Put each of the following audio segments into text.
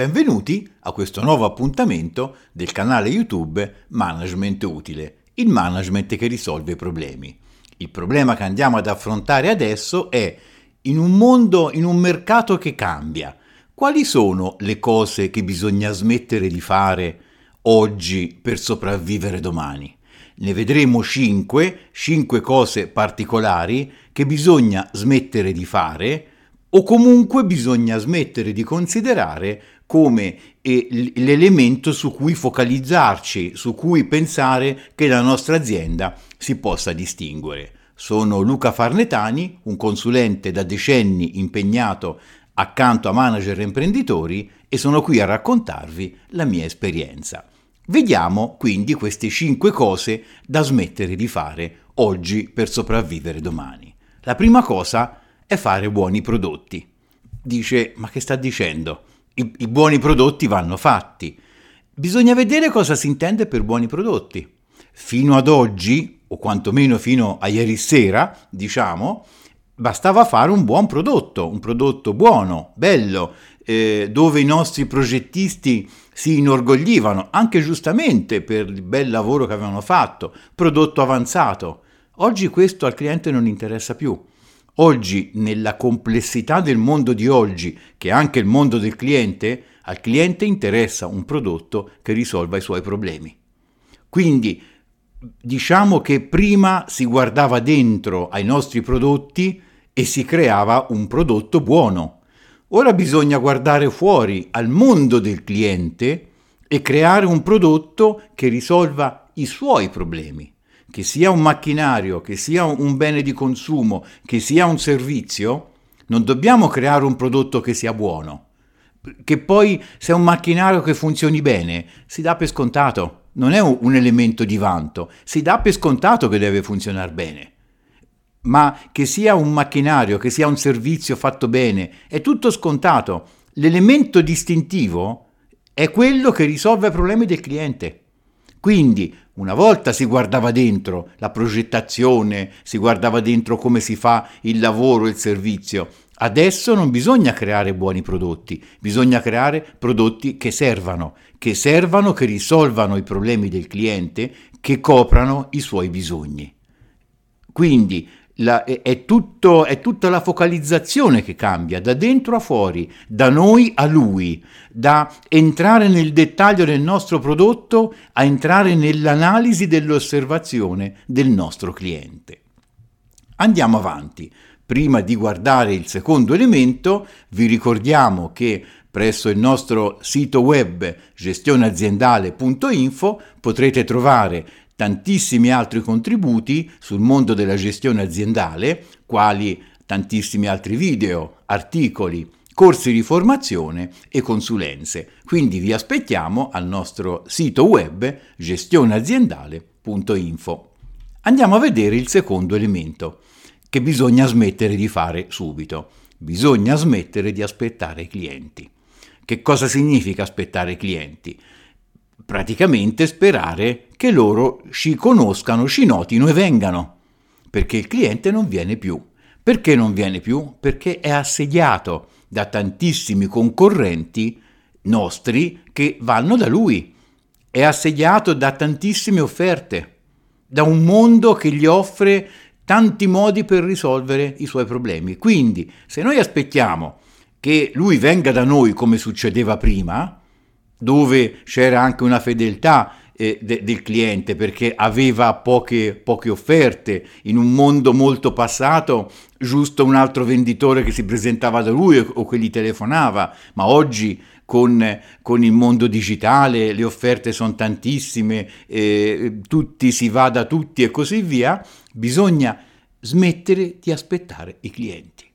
Benvenuti a questo nuovo appuntamento del canale YouTube Management Utile, il management che risolve i problemi. Il problema che andiamo ad affrontare adesso è in un mondo, in un mercato che cambia, quali sono le cose che bisogna smettere di fare oggi per sopravvivere domani? Ne vedremo cinque, cinque cose particolari che bisogna smettere di fare o comunque bisogna smettere di considerare come eh, l'elemento su cui focalizzarci, su cui pensare che la nostra azienda si possa distinguere. Sono Luca Farnetani, un consulente da decenni impegnato accanto a manager e imprenditori e sono qui a raccontarvi la mia esperienza. Vediamo quindi queste 5 cose da smettere di fare oggi per sopravvivere domani. La prima cosa è fare buoni prodotti. Dice, ma che sta dicendo? I, I, buoni prodotti vanno fatti. Bisogna vedere cosa si intende per buoni prodotti. Fino ad oggi, o quantomeno fino a ieri sera, diciamo, bastava fare un buon prodotto, un prodotto buono, bello, eh, dove i nostri progettisti si inorgoglivano, anche giustamente per il bel lavoro che avevano fatto, prodotto avanzato. Oggi questo al cliente non interessa più. Oggi, nella complessità del mondo di oggi, che è anche il mondo del cliente, al cliente interessa un prodotto che risolva i suoi problemi. Quindi diciamo che prima si guardava dentro ai nostri prodotti e si creava un prodotto buono. Ora bisogna guardare fuori al mondo del cliente e creare un prodotto che risolva i suoi problemi che sia un macchinario, che sia un bene di consumo, che sia un servizio, non dobbiamo creare un prodotto che sia buono. Che poi se è un macchinario che funzioni bene, si dà per scontato, non è un elemento di vanto, si dà per scontato che deve funzionare bene. Ma che sia un macchinario, che sia un servizio fatto bene, è tutto scontato. L'elemento distintivo è quello che risolve i problemi del cliente. Quindi una volta si guardava dentro la progettazione, si guardava dentro come si fa il lavoro, il servizio. Adesso non bisogna creare buoni prodotti, bisogna creare prodotti che servano, che servano, che risolvano i problemi del cliente, che coprano i suoi bisogni. Quindi la, è, è, tutto, è, tutta la focalizzazione che cambia, da dentro a fuori, da noi a lui, da entrare nel dettaglio del nostro prodotto a entrare nell'analisi dell'osservazione del nostro cliente. Andiamo avanti. Prima di guardare il secondo elemento, vi ricordiamo che presso il nostro sito web gestionaziendale.info potrete trovare tantissimi altri contributi sul mondo della gestione aziendale, quali tantissimi altri video, articoli, corsi di formazione e consulenze. Quindi vi aspettiamo al nostro sito web gestionaziendale.info. Andiamo a vedere il secondo elemento che bisogna smettere di fare subito. Bisogna smettere di aspettare i clienti. Che cosa significa aspettare i clienti? Praticamente sperare che loro ci conoscano, ci notino e vengano, perché il cliente non viene più. Perché non viene più? Perché è assediato da tantissimi concorrenti nostri che vanno da lui. È assediato da tantissime offerte, da un mondo che gli offre tanti modi per risolvere i suoi problemi. Quindi, se noi aspettiamo che lui venga da noi come succedeva prima, dove c'era anche una fedeltà eh, de- del cliente perché aveva poche, poche offerte, in un mondo molto passato giusto un altro venditore che si presentava da lui o, o che gli telefonava, ma oggi con, con, il mondo digitale le offerte sono tantissime, eh, tutti si va da tutti e così via, bisogna smettere di aspettare i clienti.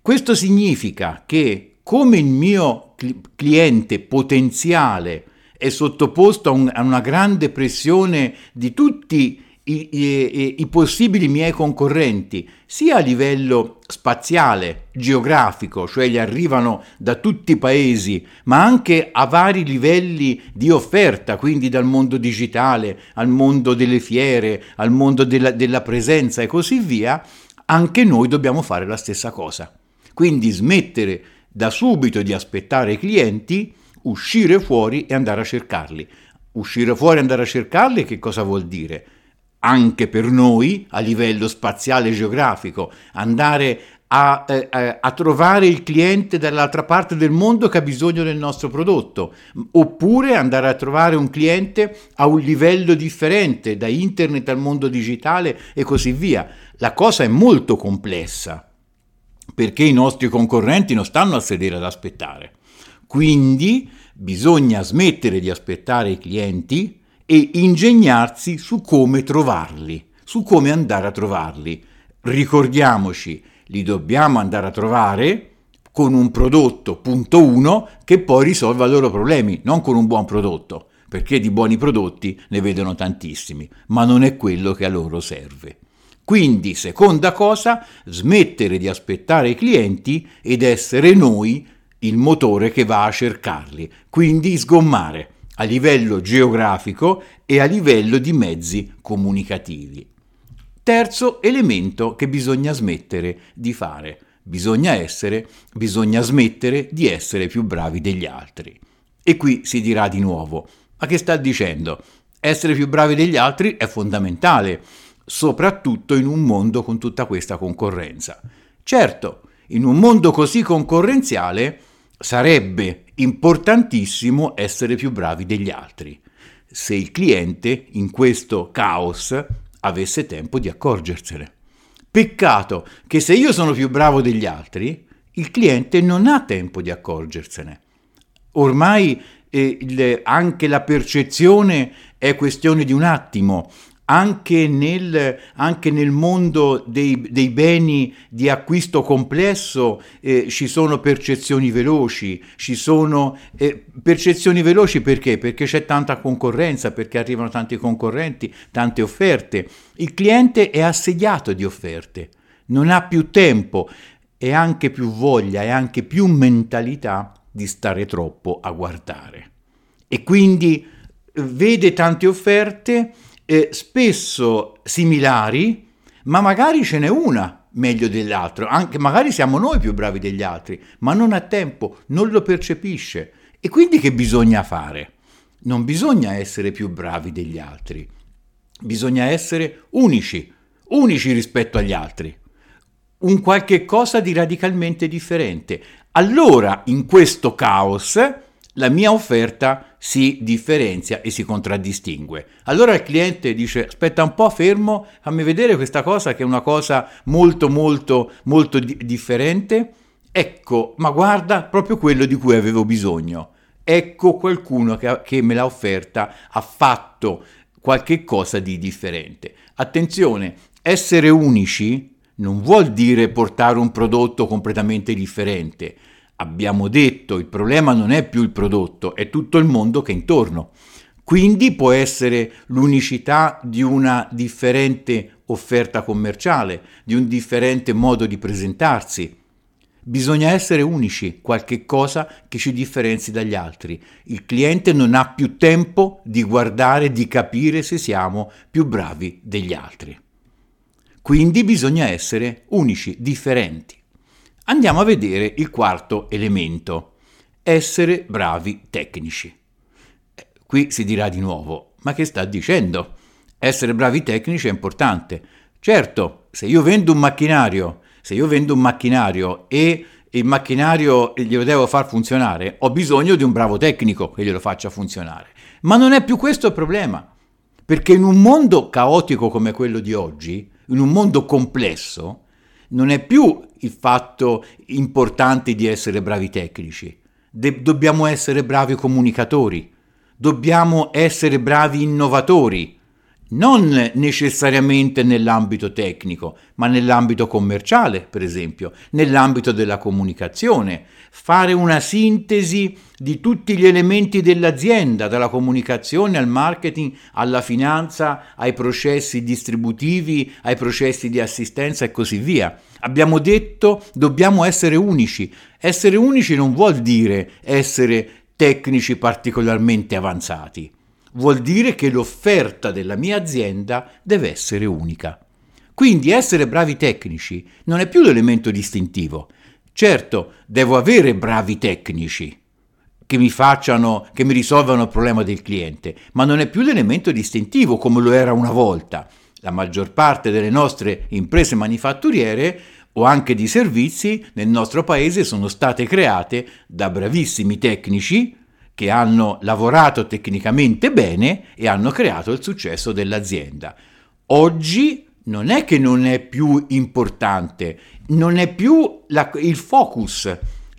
Questo significa che come il mio cliente potenziale è sottoposto a, un, a una grande pressione di tutti i, i, i, possibili miei concorrenti, sia a livello spaziale, geografico, cioè gli arrivano da tutti i paesi, ma anche a vari livelli di offerta, quindi dal mondo digitale al mondo delle fiere, al mondo della, della presenza e così via, anche noi dobbiamo fare la stessa cosa. Quindi smettere da subito di aspettare i clienti, uscire fuori e andare a cercarli. Uscire fuori e andare a cercarli che cosa vuol dire? Anche per noi, a livello spaziale e geografico, andare a, eh, eh, a, trovare il cliente dall'altra parte del mondo che ha bisogno del nostro prodotto, oppure andare a trovare un cliente a un livello differente, da internet al mondo digitale e così via. La cosa è molto complessa perché i nostri concorrenti non stanno a sedere ad aspettare. Quindi bisogna smettere di aspettare i clienti e ingegnarsi su come trovarli, su come andare a trovarli. Ricordiamoci li dobbiamo andare a trovare con un prodotto, punto uno, che poi risolva i loro problemi, non con un buon prodotto, perché di buoni prodotti ne vedono tantissimi, ma non è quello che a loro serve. Quindi, seconda cosa, smettere di aspettare i clienti ed essere noi il motore che va a cercarli, quindi sgommare a livello geografico e a livello di mezzi comunicativi. Terzo elemento che bisogna smettere di fare. Bisogna essere, bisogna smettere di essere più bravi degli altri. E qui si dirà di nuovo, ma che sta dicendo? Essere più bravi degli altri è fondamentale, soprattutto in un mondo con tutta questa concorrenza. Certo, in un mondo così concorrenziale sarebbe importantissimo essere più bravi degli altri. Se il cliente in questo caos avesse tempo di accorgersene. Peccato che se io sono più bravo degli altri, il cliente non ha tempo di accorgersene. Ormai eh, il, anche la percezione è questione di un attimo anche nel, anche nel mondo dei, dei, beni di acquisto complesso eh, ci sono percezioni veloci, ci sono eh, percezioni veloci perché? Perché c'è tanta concorrenza, perché arrivano tanti concorrenti, tante offerte. Il cliente è assediato di offerte, non ha più tempo e anche più voglia e anche più mentalità di stare troppo a guardare. E quindi vede tante offerte eh, spesso similari, ma magari ce n'è una meglio dell'altro, anche magari siamo noi più bravi degli altri, ma non ha tempo, non lo percepisce. E quindi che bisogna fare? Non bisogna essere più bravi degli altri, bisogna essere unici, unici rispetto agli altri. Un qualche cosa di radicalmente differente. Allora, in questo caos, la mia offerta si differenzia e si contraddistingue. Allora il cliente dice aspetta un po', fermo, fammi vedere questa cosa che è una cosa molto molto molto di- differente. Ecco, ma guarda proprio quello di cui avevo bisogno. Ecco qualcuno che, che me l'ha offerta, ha fatto qualche cosa di differente. Attenzione, essere unici non vuol dire portare un prodotto completamente differente abbiamo detto, il problema non è più il prodotto, è tutto il mondo che è intorno. Quindi può essere l'unicità di una differente offerta commerciale, di un differente modo di presentarsi. Bisogna essere unici, qualche cosa che ci differenzi dagli altri. Il cliente non ha più tempo di guardare, di capire se siamo più bravi degli altri. Quindi bisogna essere unici, differenti. Andiamo a vedere il quarto elemento, essere bravi tecnici. Eh, qui si dirà di nuovo, ma che sta dicendo? Essere bravi tecnici è importante. Certo, se io vendo un macchinario, se io vendo un macchinario e il macchinario glielo devo far funzionare, ho bisogno di un bravo tecnico che glielo faccia funzionare. Ma non è più questo il problema, perché in un mondo caotico come quello di oggi, in un mondo complesso, non è più il fatto importante di essere bravi tecnici, De- dobbiamo essere bravi comunicatori, dobbiamo essere bravi innovatori, non necessariamente nell'ambito tecnico, ma nell'ambito commerciale, per esempio, nell'ambito della comunicazione, fare una sintesi di tutti gli elementi dell'azienda, dalla comunicazione al marketing, alla finanza, ai processi distributivi, ai processi di assistenza e così via. Abbiamo detto dobbiamo essere unici. Essere unici non vuol dire essere tecnici particolarmente avanzati vuol dire che l'offerta della mia azienda deve essere unica. Quindi essere bravi tecnici non è più l'elemento distintivo. Certo, devo avere bravi tecnici, che mi facciano, che mi risolvano il problema del cliente, ma non è più l'elemento distintivo come lo era una volta. La maggior parte delle nostre imprese manifatturiere o anche di servizi nel nostro paese sono state create da bravissimi tecnici che hanno lavorato tecnicamente bene e hanno creato il successo dell'azienda. Oggi non è che non è più importante, non è più la, il focus,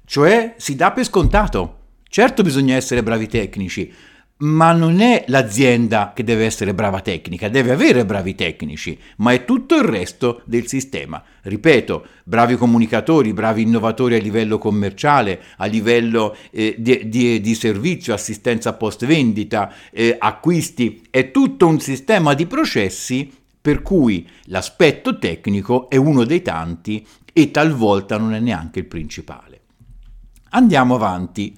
cioè si dà per scontato. Certo bisogna essere bravi tecnici, ma non è l'azienda che deve essere brava tecnica, deve avere bravi tecnici, ma è tutto il resto del sistema. Ripeto, bravi comunicatori, bravi innovatori a livello commerciale, a livello eh, di, di, di, servizio, assistenza post vendita, eh, acquisti, è tutto un sistema di processi per cui l'aspetto tecnico è uno dei tanti e talvolta non è neanche il principale. Andiamo avanti.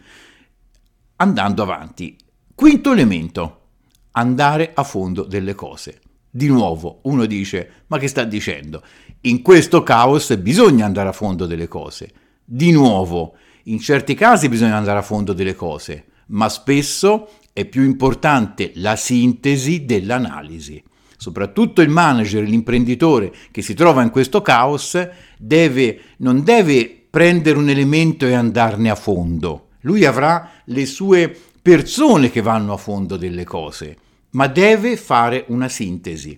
Andando avanti, quinto elemento, andare a fondo delle cose. Di nuovo, uno dice, ma che sta dicendo? In questo caos bisogna andare a fondo delle cose. Di nuovo, in certi casi bisogna andare a fondo delle cose, ma spesso è più importante la sintesi dell'analisi soprattutto il manager, l'imprenditore che si trova in questo caos, deve, non deve prendere un elemento e andarne a fondo. Lui avrà le sue persone che vanno a fondo delle cose, ma deve fare una sintesi.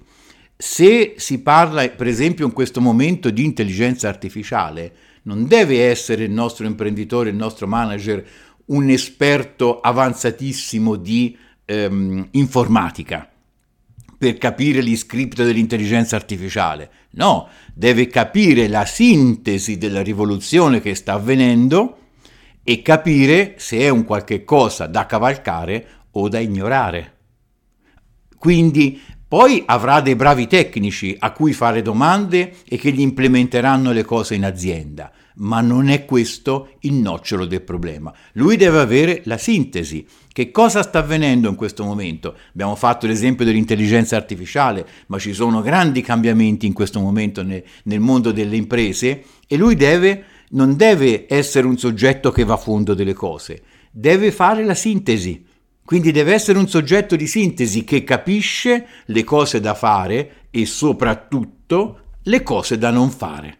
Se si parla, per esempio, in questo momento di intelligenza artificiale, non deve essere il nostro imprenditore, il nostro manager, un esperto avanzatissimo di ehm, informatica per capire gli script dell'intelligenza artificiale. No, deve capire la sintesi della rivoluzione che sta avvenendo e capire se è un qualche cosa da cavalcare o da ignorare. Quindi poi avrà dei bravi tecnici a cui fare domande e che gli implementeranno le cose in azienda ma non è questo il nocciolo del problema. Lui deve avere la sintesi. Che cosa sta avvenendo in questo momento? Abbiamo fatto l'esempio dell'intelligenza artificiale, ma ci sono grandi cambiamenti in questo momento nel, nel mondo delle imprese e lui deve, non deve essere un soggetto che va a fondo delle cose, deve fare la sintesi. Quindi deve essere un soggetto di sintesi che capisce le cose da fare e soprattutto le cose da non fare.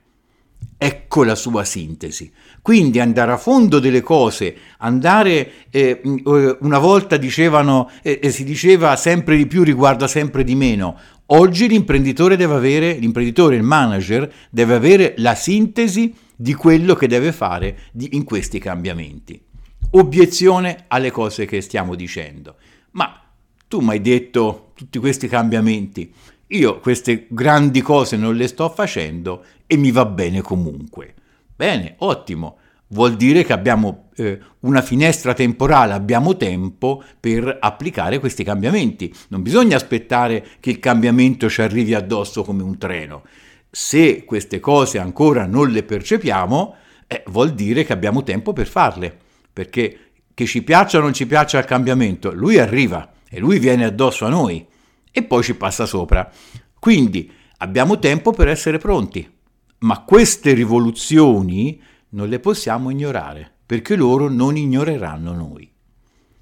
Ecco la sua sintesi. Quindi andare a fondo delle cose, andare, eh, eh una volta dicevano, eh, eh, si diceva sempre di più riguarda sempre di meno. Oggi l'imprenditore deve avere, l'imprenditore, il manager, deve avere la sintesi di quello che deve fare di, in questi cambiamenti. Obiezione alle cose che stiamo dicendo. Ma tu mi hai detto tutti questi cambiamenti. Io queste grandi cose non le sto facendo e mi va bene comunque. Bene, ottimo. Vuol dire che abbiamo eh, una finestra temporale, abbiamo tempo per applicare questi cambiamenti. Non bisogna aspettare che il cambiamento ci arrivi addosso come un treno. Se queste cose ancora non le percepiamo, eh, vuol dire che abbiamo tempo per farle. Perché che ci piaccia o non ci piaccia il cambiamento, lui arriva e lui viene addosso a noi e poi ci passa sopra. Quindi abbiamo tempo per essere pronti, ma queste rivoluzioni non le possiamo ignorare, perché loro non ignoreranno noi.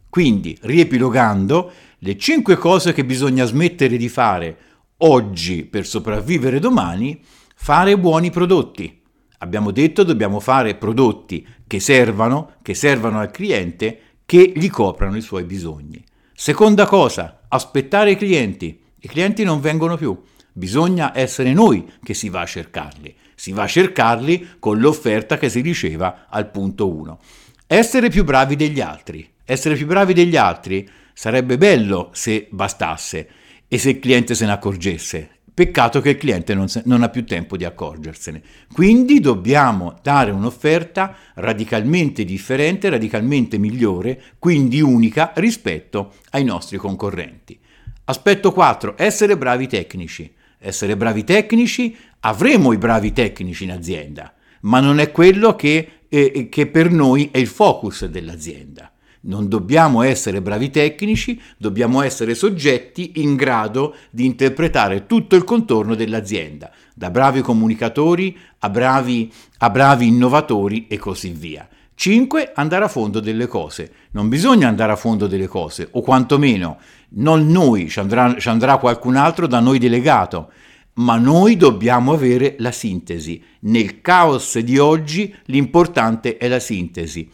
Quindi, riepilogando, le cinque cose che bisogna smettere di fare oggi per sopravvivere domani, fare buoni prodotti. Abbiamo detto dobbiamo fare prodotti che servano, che servano al cliente, che gli coprano i suoi bisogni. Seconda cosa, aspettare i clienti. I clienti non vengono più, bisogna essere noi che si va a cercarli. Si va a cercarli con l'offerta che si riceva al punto 1. Essere più bravi degli altri. Essere più bravi degli altri sarebbe bello se bastasse e se il cliente se ne accorgesse. Peccato che il cliente non, se, non, ha più tempo di accorgersene. Quindi dobbiamo dare un'offerta radicalmente differente, radicalmente migliore, quindi unica rispetto ai nostri concorrenti. Aspetto 4. Essere bravi tecnici. Essere bravi tecnici, avremo i bravi tecnici in azienda, ma non è quello che, eh, che per noi è il focus dell'azienda. Non dobbiamo essere bravi tecnici, dobbiamo essere soggetti in grado di interpretare tutto il contorno dell'azienda, da bravi comunicatori a bravi, a bravi innovatori e così via. 5. Andare a fondo delle cose. Non bisogna andare a fondo delle cose, o quantomeno non noi, ci andrà, ci andrà qualcun altro da noi delegato, ma noi dobbiamo avere la sintesi. Nel caos di oggi l'importante è la sintesi.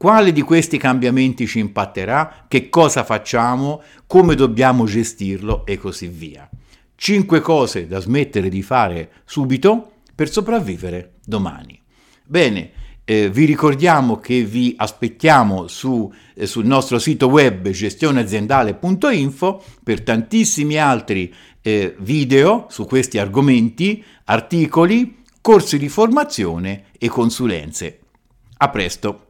Quale di questi cambiamenti ci impatterà? Che cosa facciamo? Come dobbiamo gestirlo? E così via. Cinque cose da smettere di fare subito per sopravvivere domani. Bene, eh, vi ricordiamo che vi aspettiamo su, eh, sul nostro sito web gestioneaziendale.info per tantissimi altri eh, video su questi argomenti, articoli, corsi di formazione e consulenze. A presto!